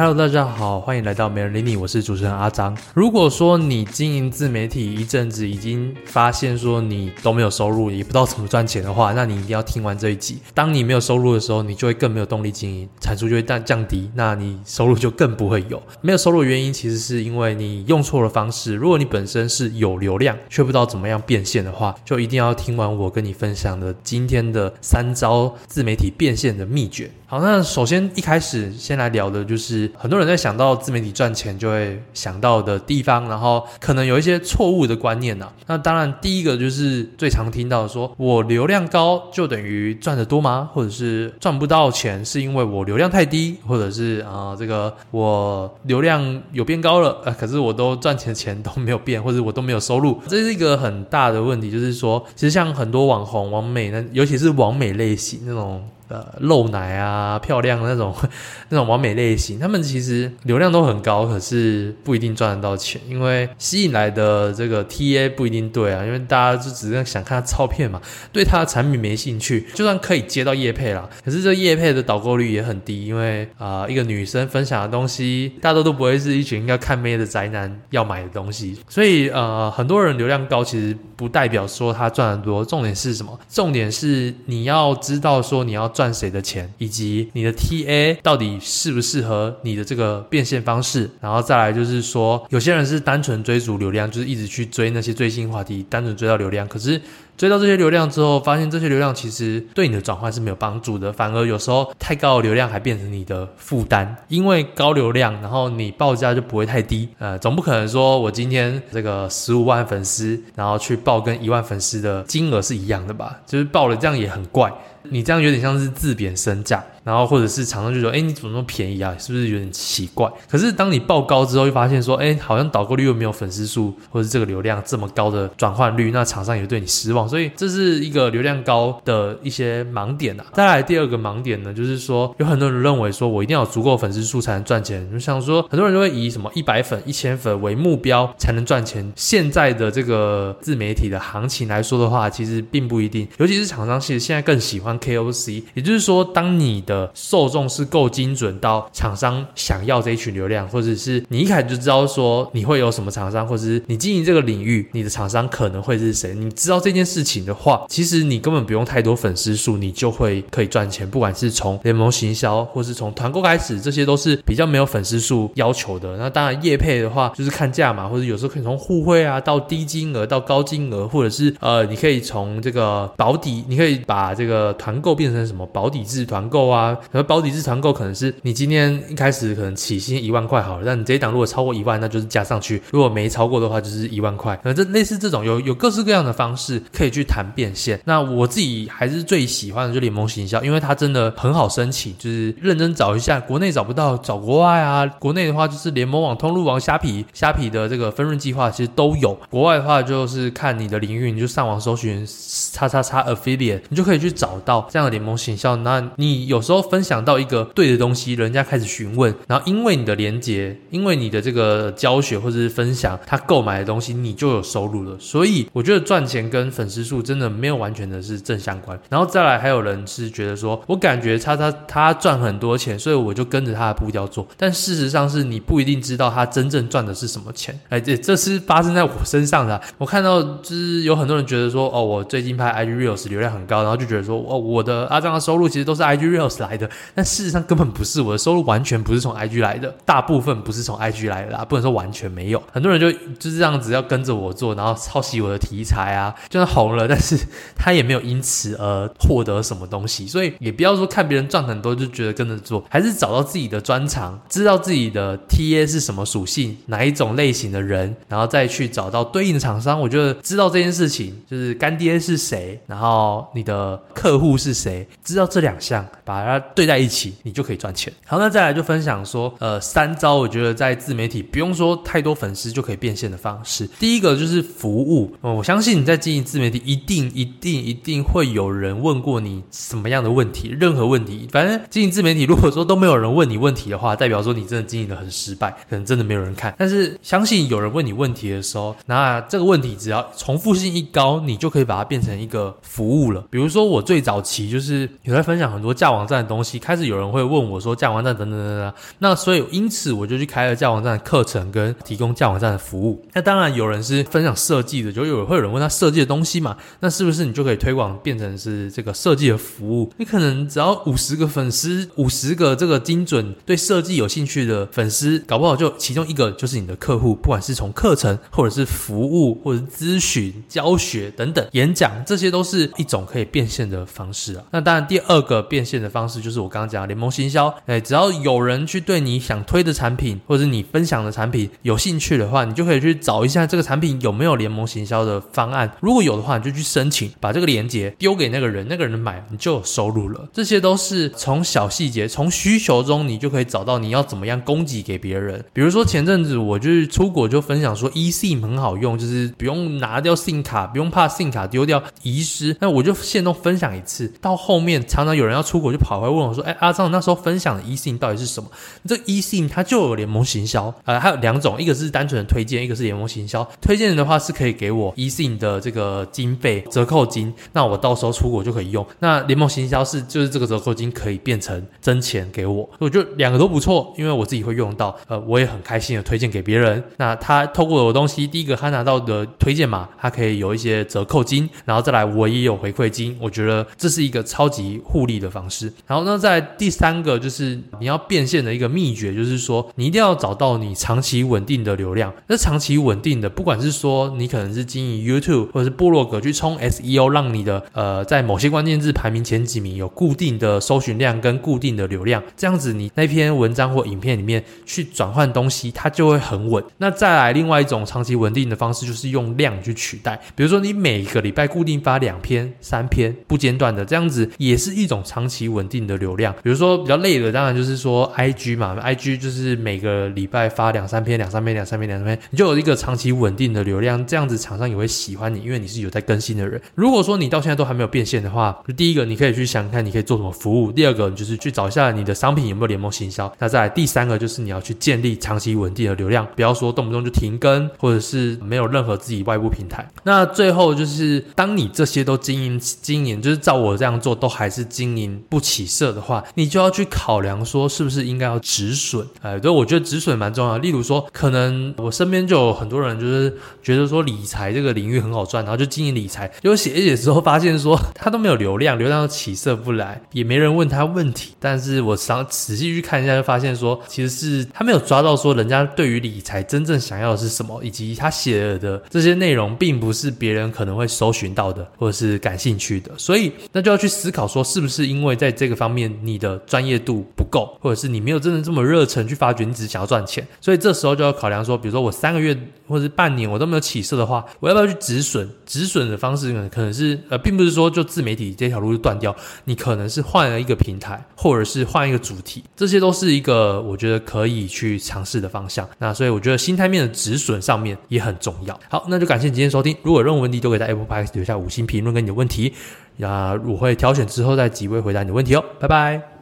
Hello，大家好，欢迎来到美人理你，我是主持人阿张。如果说你经营自媒体一阵子，已经发现说你都没有收入，也不知道怎么赚钱的话，那你一定要听完这一集。当你没有收入的时候，你就会更没有动力经营，产出就会降降低，那你收入就更不会有。没有收入的原因，其实是因为你用错了方式。如果你本身是有流量，却不知道怎么样变现的话，就一定要听完我跟你分享的今天的三招自媒体变现的秘诀。好，那首先一开始先来聊的就是很多人在想到自媒体赚钱就会想到的地方，然后可能有一些错误的观念呐、啊。那当然，第一个就是最常听到说，我流量高就等于赚得多吗？或者是赚不到钱是因为我流量太低，或者是啊、这个我流量有变高了，呃，可是我都赚钱的钱都没有变，或者我都没有收入，这是一个很大的问题。就是说，其实像很多网红、网美呢，尤其是网美类型那种。呃，露奶啊，漂亮那种，那种完美类型，他们其实流量都很高，可是不一定赚得到钱，因为吸引来的这个 TA 不一定对啊，因为大家就只是想看他照片嘛，对他的产品没兴趣，就算可以接到叶配啦，可是这叶配的导购率也很低，因为啊、一个女生分享的东西，大多都不会是一群应该看妹的宅男要买的东西，所以呃，很多人流量高，其实不代表说他赚得多，重点是什么？重点是你要知道说你要。赚赚谁的钱，以及你的 TA 到底适不适合你的这个变现方式，然后再来就是说，有些人是单纯追逐流量，就是一直去追那些最新话题，单纯追到流量，可是追到这些流量之后，发现这些流量其实对你的转换是没有帮助的，反而有时候太高的流量还变成你的负担，因为高流量，然后你报价就不会太低，呃，总不可能说我今天这个十五万粉丝，然后去报跟一万粉丝的金额是一样的吧？就是报了这样也很怪。你这样有点像是自贬身价。然后或者是厂商就说，哎，你怎么那么便宜啊？是不是有点奇怪？可是当你报高之后，又发现说，哎，好像导购率又没有粉丝数，或者这个流量这么高的转换率，那厂商也对你失望。所以这是一个流量高的一些盲点啊。再来第二个盲点呢，就是说有很多人认为说我一定要有足够粉丝数才能赚钱。就像说很多人都会以什么一百粉、一千粉为目标才能赚钱。现在的这个自媒体的行情来说的话，其实并不一定。尤其是厂商其实现在更喜欢 KOC，也就是说，当你的受众是够精准到厂商想要这一群流量，或者是你一开始就知道说你会有什么厂商，或者是你经营这个领域，你的厂商可能会是谁？你知道这件事情的话，其实你根本不用太多粉丝数，你就会可以赚钱。不管是从联盟行销，或是从团购开始，这些都是比较没有粉丝数要求的。那当然业配的话，就是看价嘛，或者有时候可以从互惠啊到低金额到高金额，或者是呃，你可以从这个保底，你可以把这个团购变成什么保底制团购啊。啊，然后保底制团购可能是你今天一开始可能起薪一万块好了，但你这一档如果超过一万，那就是加上去；如果没超过的话，就是一万块。那这类似这种有有各式各样的方式可以去谈变现。那我自己还是最喜欢的就联盟行销，因为它真的很好申请，就是认真找一下，国内找不到找国外啊。国内的话就是联盟网、通路网、虾皮、虾皮的这个分润计划其实都有。国外的话就是看你的领域，你就上网搜寻叉叉叉 affiliate，你就可以去找到这样的联盟行销。那你有时候分享。到一个对的东西，人家开始询问，然后因为你的连接，因为你的这个教学或者是分享，他购买的东西，你就有收入了。所以我觉得赚钱跟粉丝数真的没有完全的是正相关。然后再来，还有人是觉得说，我感觉他他他赚很多钱，所以我就跟着他的步调做。但事实上是你不一定知道他真正赚的是什么钱。哎，这这是发生在我身上的。我看到就是有很多人觉得说，哦，我最近拍 IG Reels 流量很高，然后就觉得说，哦，我的阿张的收入其实都是 IG reels 来的。但事实上根本不是，我的收入完全不是从 IG 来的，大部分不是从 IG 来的啦，不能说完全没有。很多人就就是这样子要跟着我做，然后抄袭我的题材啊，就算红了，但是他也没有因此而获得什么东西。所以也不要说看别人赚很多就觉得跟着做，还是找到自己的专长，知道自己的 TA 是什么属性，哪一种类型的人，然后再去找到对应的厂商。我觉得知道这件事情，就是干爹是谁，然后你的客户是谁，知道这两项，把它对在一起，你就可以赚钱。好，那再来就分享说，呃，三招我觉得在自媒体不用说太多粉丝就可以变现的方式。第一个就是服务，我相信你在经营自媒体，一定一定一定会有人问过你什么样的问题，任何问题，反正经营自媒体，如果说都没有人问你问题的话，代表说你真的经营的很失败，可能真的没有人看。但是相信有人问你问题的时候，那这个问题只要重复性一高，你就可以把它变成一个服务了。比如说我最早期就是有在分享很多架网站。的东西，开始有人会问我说架网站等等等等。那所以因此我就去开了架网站的课程，跟提供架网站的服务。那当然有人是分享设计的，就有会有人问他设计的东西嘛？那是不是你就可以推广变成是这个设计的服务？你可能只要五十个粉丝，五十个这个精准对设计有兴趣的粉丝，搞不好就其中一个就是你的客户，不管是从课程或者是服务或者咨询、教学等等演讲，这些都是一种可以变现的方式啊。那当然第二个变现的方式就是我刚刚讲的联盟行销，哎，只要有人去对你想推的产品或者你分享的产品有兴趣的话，你就可以去找一下这个产品有没有联盟行销的方案。如果有的话，你就去申请，把这个链接丢给那个人，那个人买，你就有收入了。这些都是从小细节、从需求中，你就可以找到你要怎么样供给给别人。比如说前阵子我就是出国就分享说，eSIM 很好用，就是不用拿掉 SIM 卡，不用怕 SIM 卡丢掉遗失。那我就现动分享一次，到后面常常有人要出国就跑回来问我说，哎，阿璋那时候分享的 eSIM 到底是什么？这 eSIM 它就有联盟行销，呃，还有两种，一个是单纯的推荐，一个是联盟行销。推荐的话是可以给我 e 信的这个经费折扣金，那我到时候出国就可以用。那联盟行销是就是这个折扣金可以变成真钱给我，我觉得两个都不错，因为我自己会用到，呃，我也很开心的推荐给别人。那他透过我的东西，第一个他拿到的推荐码，他可以有一些折扣金，然后再来我也有回馈金，我觉得这是一个超级互利的方式。然后呢，在第三个就是你要变现的一个秘诀，就是说你一定要找到你长期稳定的流量。那长期稳定的，不管是说你可能是经营 YouTube 或者是部落格去冲 SEO，让你的呃在某些关键字排名前几名，有固定的搜寻量跟固定的流量，这样子你那篇文章或影片里面去转换东西，它就会很稳。那再来另外一种长期稳定的方式，就是用量去取代。比如说你每个礼拜固定发两篇、三篇不间断的，这样子也是一种长期稳定的流量。比如说比较累的，当然就是说 IG 嘛，IG 就是每个礼拜发两三篇、两三篇、两三篇、两三篇，你就有一个长期稳定的流量，这样子厂商也会喜欢你，因为你是有在更新的人。如果说你到现在都还没有变现的话，就第一个你可以去想看你可以做什么服务，第二个就是去找一下你的商品有没有联盟行销，那再来第三个就是你要去建立长期稳定的流量，不要说动不动就停更，或者是没有任何自己外部平台。那最后就是当你这些都经营经营，就是照我这样做都还是经营不起色的话，你就要去考量说是不是应该要止损。哎，对，我觉得止损蛮重要。例如说，可能我身边就有很多人就是觉得说理财这个领域很好赚，然后就经营理财，结果写一写之后发现说他都没有流量，流量都起色不来，也没人问他问题。但是我想仔细去看一下，就发现说其实是他没有抓到说人家对于理财真正想要的是什么，以及他写的这些内容并不是别人可能会搜寻到的，或者是感兴趣的。所以那就要去思考说，是不是因为在这个方面你的专业度不够，或者是你没有真的这么热忱去发掘，你只想要赚钱。所以这时候就要考量说，比如说我三个月或者是半年我都没有起色的话，我要不要去止损？止损的方式可能，可能是呃，并不是说就自媒体这条路就断掉，你可能是换了一个平台，或者是换一个主题，这些都是一个我觉得可以去尝试的方向。那所以我觉得心态面的止损上面也很重要。好，那就感谢你今天收听。如果有任何问题，都可以在 Apple Park 留下五星评论跟你的问题，那我会挑选之后再几位回答你的问题哦。拜拜。